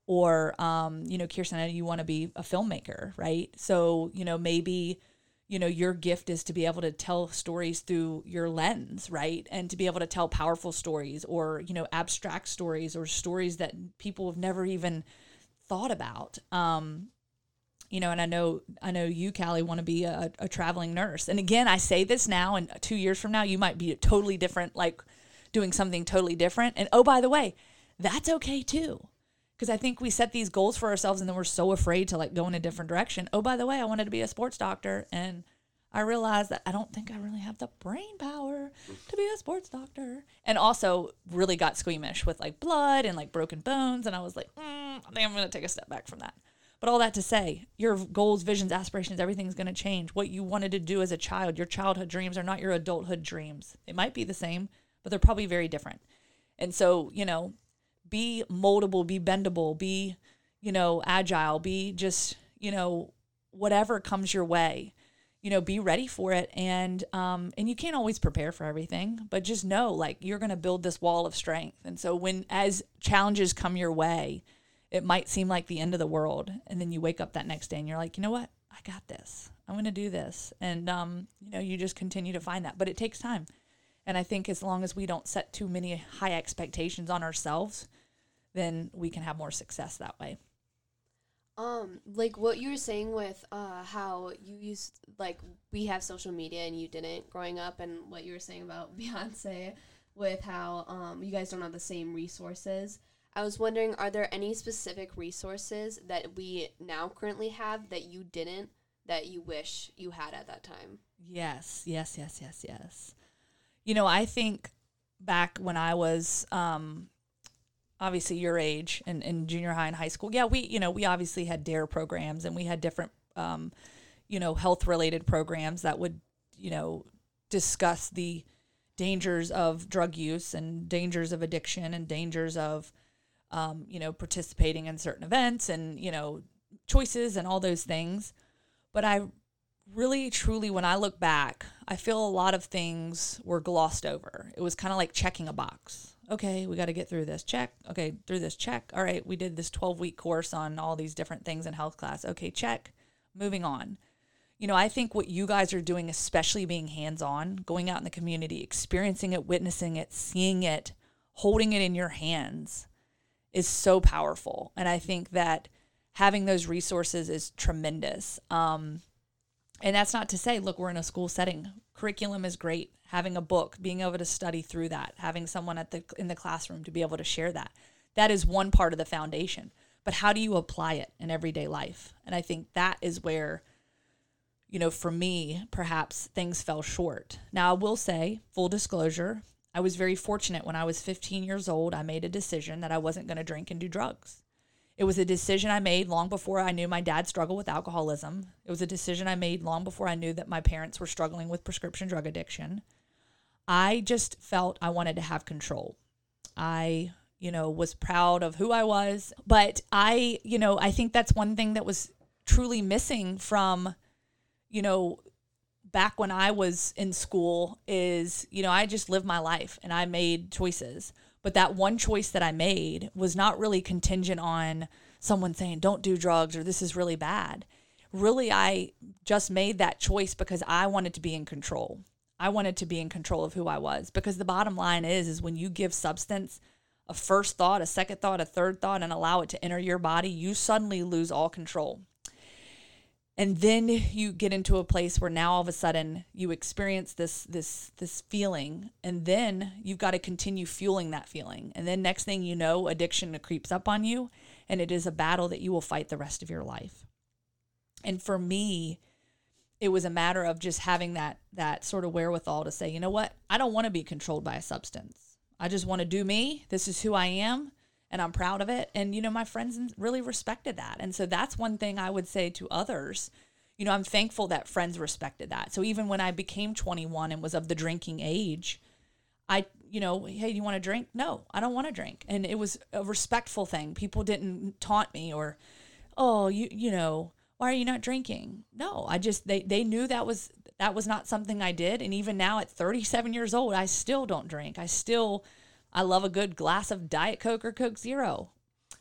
Or, um, you know, Kierstyn, you want to be a filmmaker, right? So, you know, maybe, you know, your gift is to be able to tell stories through your lens, right? And to be able to tell powerful stories or, you know, abstract stories or stories that people have never even thought about. Um, you know, and I know I know you, Callie, want to be a, a traveling nurse. And again, I say this now, and two years from now, you might be totally different, like doing something totally different. And oh, by the way, that's okay too. Because I think we set these goals for ourselves and then we're so afraid to like go in a different direction. Oh, by the way, I wanted to be a sports doctor and I realized that I don't think I really have the brain power to be a sports doctor. And also really got squeamish with like blood and like broken bones. And I was like, mm, I think I'm going to take a step back from that. But all that to say, your goals, visions, aspirations, everything's going to change. What you wanted to do as a child, your childhood dreams are not your adulthood dreams. They might be the same, but they're probably very different. And so, you know, be moldable, be bendable, be, you know, agile, be just, you know, whatever comes your way. You know, be ready for it. And um and you can't always prepare for everything, but just know like you're going to build this wall of strength. And so when as challenges come your way, it might seem like the end of the world and then you wake up that next day and you're like you know what? I got this. I'm going to do this. And um, you know you just continue to find that. But it takes time. And i think as long as we don't set too many high expectations on ourselves then we can have more success that way um like what you were saying with uh how you used like we have social media and you didn't growing up and what you were saying about *laughs* beyonce with how um you guys don't have the same resources I was wondering, are there any specific resources that we now currently have that you didn't that you wish you had at that time? Yes, yes, yes, yes, yes. You know, I think back when I was um, obviously your age and in, junior high and high school, yeah, we, you know, we obviously had DARE programs and we had different, um, you know, health related programs that would, you know, discuss the dangers of drug use and dangers of addiction and dangers of, um, you know, participating in certain events and, you know, choices and all those things. But I really, truly, when I look back, I feel a lot of things were glossed over. It was kind of like checking a box. Okay, we got to get through this. Check. Okay, through this. Check. All right, we did this 12 week course on all these different things in health class. Okay, check. Moving on. You know, I think what you guys are doing, especially being hands on, going out in the community, experiencing it, witnessing it, seeing it, holding it in your hands, is so powerful. And I think that having those resources is tremendous. Um, and that's not to say, look, we're in a school setting. Curriculum is great. Having a book, being able to study through that, having someone at the in the classroom to be able to share that. That is one part of the foundation. But how do you apply it in everyday life? And I think that is where, you know, for me, perhaps things fell short. Now, I will say, full disclosure, I was very fortunate when I was 15 years old. I made a decision that I wasn't going to drink and do drugs. It was a decision I made long before I knew my dad struggled with alcoholism. It was a decision I made long before I knew that my parents were struggling with prescription drug addiction. I just felt I wanted to have control. I, you know, was proud of who I was, but I, you know, I think that's one thing that was truly missing from, you know, back when I was in school is, you know, I just lived my life and I made choices. But that one choice that I made was not really contingent on someone saying, don't do drugs or this is really bad. Really, I just made that choice because I wanted to be in control. I wanted to be in control of who I was because the bottom line is is when you give substance a first thought, a second thought, a third thought and allow it to enter your body, you suddenly lose all control and then you get into a place where now all of a sudden you experience this this this feeling and then you've got to continue fueling that feeling and then next thing you know addiction creeps up on you and it is a battle that you will fight the rest of your life. And for me, it was a matter of just having that that sort of wherewithal to say, you know what? I don't want to be controlled by a substance. I just want to do me. This is who I am and I'm proud of it. And you know, my friends really respected that. And so that's one thing I would say to others. You know, I'm thankful that friends respected that. So even when I became 21 and was of the drinking age, I, you know, hey, you want to drink? No, I don't want to drink. And it was a respectful thing. People didn't taunt me or, oh, you, you know, why are you not drinking? No, I just they they knew that was that was not something I did and even now at 37 years old I still don't drink. I still I love a good glass of diet coke or coke zero.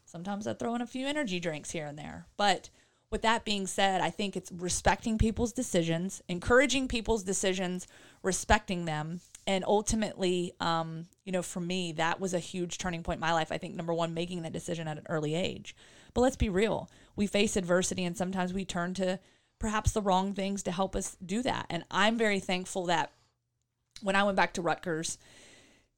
Sometimes I throw in a few energy drinks here and there. But with that being said, I think it's respecting people's decisions, encouraging people's decisions, respecting them, and ultimately, um, you know, for me, that was a huge turning point in my life. I think number one, making that decision at an early age. But let's be real we face adversity and sometimes we turn to perhaps the wrong things to help us do that. And I'm very thankful that when I went back to Rutgers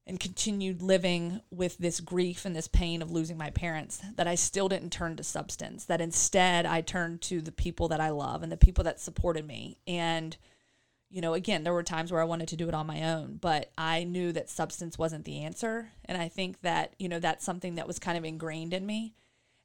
and continued living with this grief and this pain of losing my parents, that I still didn't turn to substance, that instead I turned to the people that I love and the people that supported me. And, you know, again, there were times where I wanted to do it on my own, but I knew that substance wasn't the answer. And I think that, you know, that's something that was kind of ingrained in me.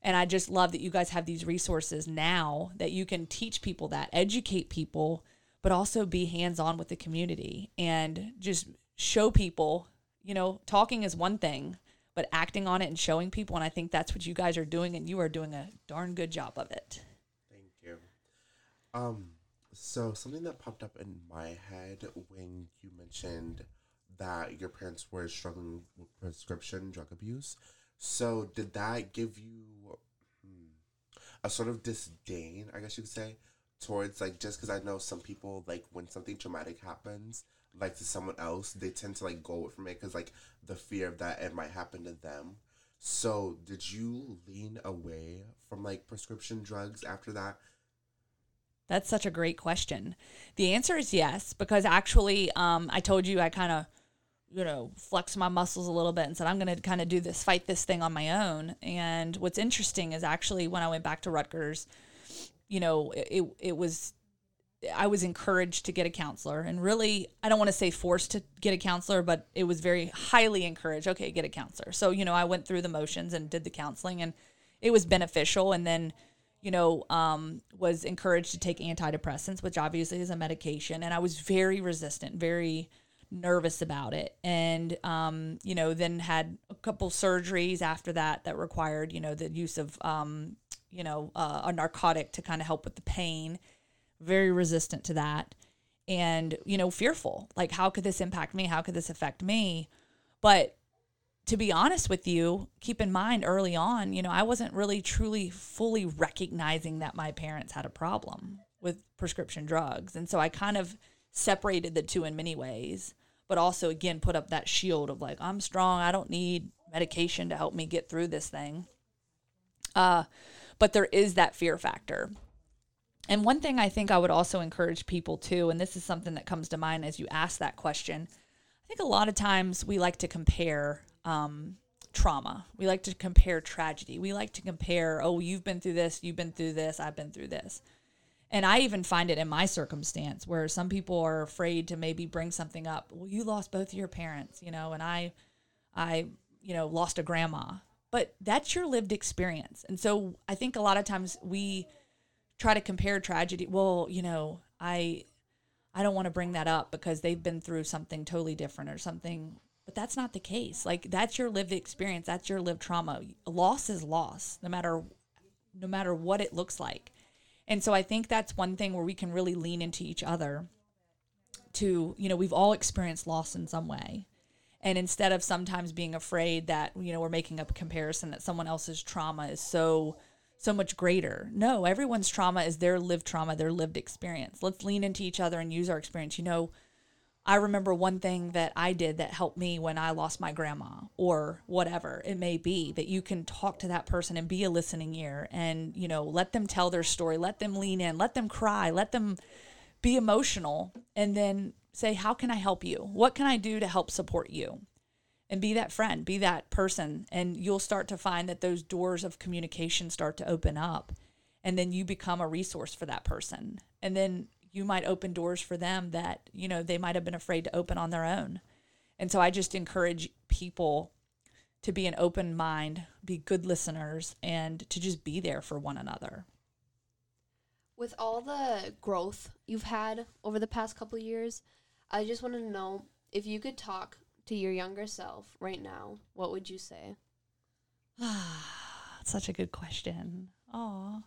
And I just love that you guys have these resources now that you can teach people that, educate people, but also be hands on with the community and just show people, you know, talking is one thing, but acting on it and showing people. And I think that's what you guys are doing, and you are doing a darn good job of it. Thank you. Um, so something that popped up in my head when you mentioned that your parents were struggling with prescription drug abuse so did that give you hmm, a sort of disdain, I guess you could say, towards like just because I know some people like when something traumatic happens, like to someone else, they tend to like go away from it because like the fear of that it might happen to them. So did you lean away from like prescription drugs after that? That's such a great question. The answer is yes, because actually, um, I told you I kind of you know, flex my muscles a little bit and said, I'm going to kind of do this, fight this thing on my own. And what's interesting is actually when I went back to Rutgers, you know, it, it was, I was encouraged to get a counselor and really, I don't want to say forced to get a counselor, but it was very highly encouraged. Okay, get a counselor. So, you know, I went through the motions and did the counseling and it was beneficial. And then, you know, um, was encouraged to take antidepressants, which obviously is a medication. And I was very resistant, very, nervous about it. And um, you know then had a couple surgeries after that that required you know the use of um, you know uh, a narcotic to kind of help with the pain. Very resistant to that. And you know fearful. Like how could this impact me? How could this affect me? But to be honest with you keep in mind early on you know i wasn't really truly fully recognizing that my parents had a problem with prescription drugs. And so i kind of separated the two in many ways but also again put up that shield of like I'm strong. I don't need medication to help me get through this thing. Uh, but there is that fear factor. And one thing I think I would also encourage people to, and this is something that comes to mind as you ask that question, I think a lot of times we like to compare um, trauma. We like to compare tragedy. We like to compare, oh, you've been through this, you've been through this, I've been through this and I even find it in my circumstance where some people are afraid to maybe bring something up. Well, you lost both of your parents, you know, and I, I, you know, lost a grandma. But that's your lived experience, and so I think a lot of times we try to compare tragedy. Well, you know, I, I don't want to bring that up because they've been through something totally different or something. But that's not the case. Like that's your lived experience. That's your lived trauma. Loss is loss, no matter, no matter what it looks like and so I think that's one thing where we can really lean into each other to, you know, we've all experienced loss in some way. And instead of sometimes being afraid that, you know, we're making a comparison that someone else's trauma is so so much greater. No, everyone's trauma is their lived trauma, their lived experience. Let's lean into each other and use our experience. You know, I remember one thing that I did that helped me when I lost my grandma or whatever it may be that you can talk to that person and be a listening ear and you know let them tell their story let them lean in let them cry let them be emotional and then say how can I help you what can I do to help support you and be that friend, be that person. And you'll start to find that those doors of communication start to open up. And then you become a resource for that person. And then you might open doors for them that, you know, they might have been afraid to open on their own. And so I just encourage people to be an open mind, be good listeners, and to just be there for one another. With all the growth you've had over the past couple of years, I just want to know if you could talk to your younger self right now, what would you say? *sighs* Such a good question. Aw.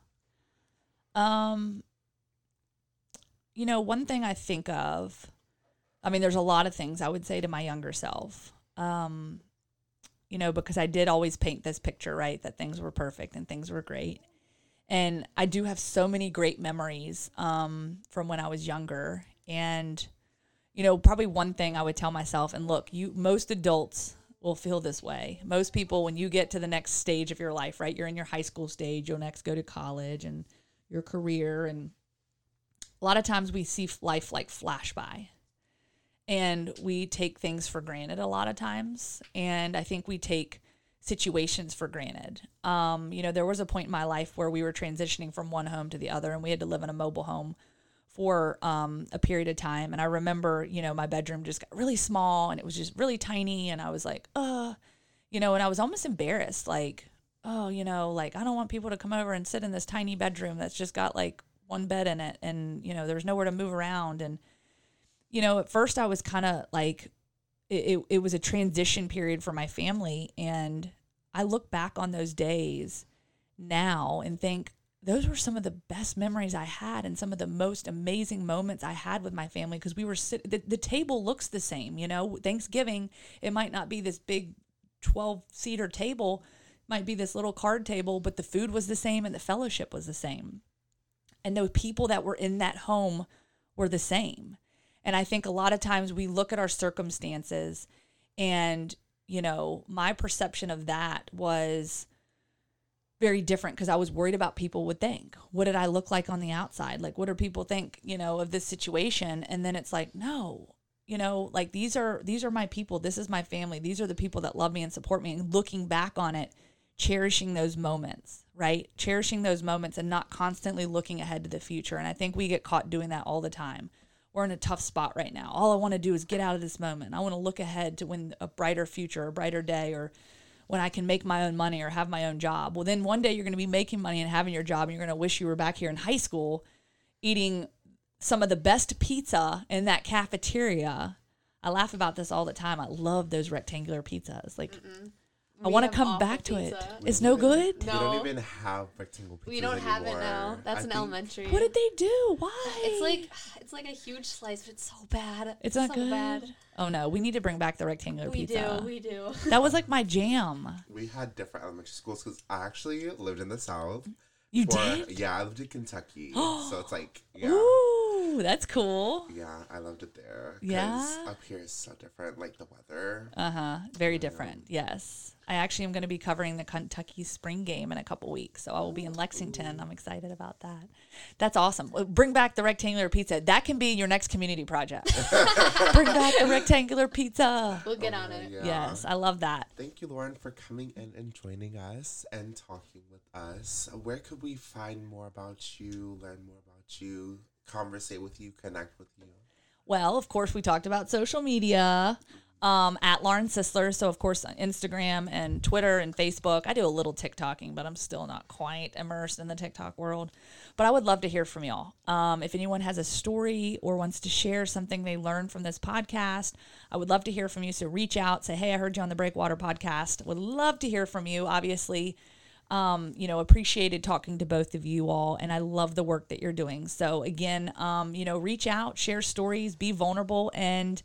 Um, you know, one thing I think of, I mean, there's a lot of things I would say to my younger self. Um, you know, because I did always paint this picture, right? That things were perfect and things were great. And I do have so many great memories um, from when I was younger. And, you know, probably one thing I would tell myself, and look, you, most adults will feel this way. Most people, when you get to the next stage of your life, right? You're in your high school stage, you'll next go to college and your career. And a lot of times we see life like flash by. And we take things for granted a lot of times. And i think we take situations for granted. Um, you know there was a point in my life where we were transitioning from one home to the other and we had to live in a mobile home for um, a period of time. And i remember you know my bedroom just got really small and it was just really tiny. And i was like uh you know and i was almost embarrassed. Like oh you know like i don't want people to come over and sit in this tiny bedroom that's just got like one bed in it and you know there's nowhere to move around and you know, at first I was kind of like, it, it, it was a transition period for my family. And I look back on those days now and think those were some of the best memories I had and some of the most amazing moments I had with my family because we were sit- the, the table looks the same, you know, Thanksgiving, it might not be this big 12 seater table, might be this little card table, but the food was the same and the fellowship was the same. And the people that were in that home were the same. And I think a lot of times we look at our circumstances and, you know, my perception of that was very different because I was worried about people would think. What did I look like on the outside? Like, what do people think, you know, of this situation? And then it's like, no, you know, like these are these are my people. This is my family. These are the people that love me and support me. And looking back on it, cherishing those moments, right? Cherishing those moments and not constantly looking ahead to the future. And I think we get caught doing that all the time we're in a tough spot right now. All I want to do is get out of this moment. I want to look ahead to when a brighter future, a brighter day, or when I can make my own money or have my own job. Well, then one day you're going to be making money and having your job, and you're going to wish you were back here in high school eating some of the best pizza in that cafeteria. I laugh about this all the time. I love those rectangular pizzas. Like, Mm-mm. I want to come back to it. It's no good. No. We don't even have rectangle pizzas We don't anymore. have it now. That's I an think- elementary. What did they do? Why? It's like it's like a huge slice, but it's so bad. it's not so good. bad. Oh no, we need to bring back the rectangular We pizza. do, we do. *laughs* that was like my jam. We had different elementary schools because I actually lived in the South. You for- did? Yeah, I lived in Kentucky. *gasps* so it's like, yeah. Ooh, that's cool. Yeah, I loved it there. Yeah? Up here is so different, like the weather. Uh huh. Very different. Yes. I actually am going to be covering the Kentucky spring game in a couple weeks. So I will be in Lexington. I'm excited about that. That's awesome. Uh, bring back the rectangular pizza. That can be your next community project. *laughs* Bring back the rectangular pizza. We'll get on it. Yeah. Yes, I love that. Thank you, Lauren, for coming in and joining us and talking with us. Where could we find more about you, learn more about you, conversate with you, connect with you? Well, of course, we talked about social media um, at Lauren Sisler. So, of course, on Instagram and Twitter and Facebook. I do a little TikToking, but I'm still not quite immersed in the TikTok world. But I would love to hear from y'all. Um, if anyone has a story or wants to share something they learned from this podcast, I would love to hear from you. So, reach out, say, hey, I heard you on the Breakwater podcast. Would love to hear from you. Obviously, um, you know, appreciated talking to both of you all, and I love the work that you're doing. So again, um, you know, reach out, share stories, be vulnerable, and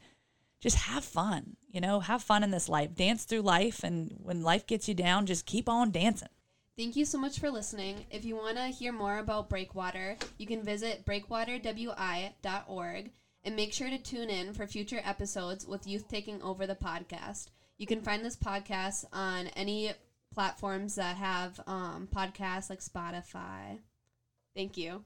just have fun. You know, have fun in this life. Dance through life, and when life gets you down, just keep on dancing. Thank you so much for listening. If you want to hear more about Breakwater, you can visit breakwaterwi.org and make sure to tune in for future episodes with Youth Taking Over the podcast. You can find this podcast on any platforms that have um, podcasts like Spotify. Thank you.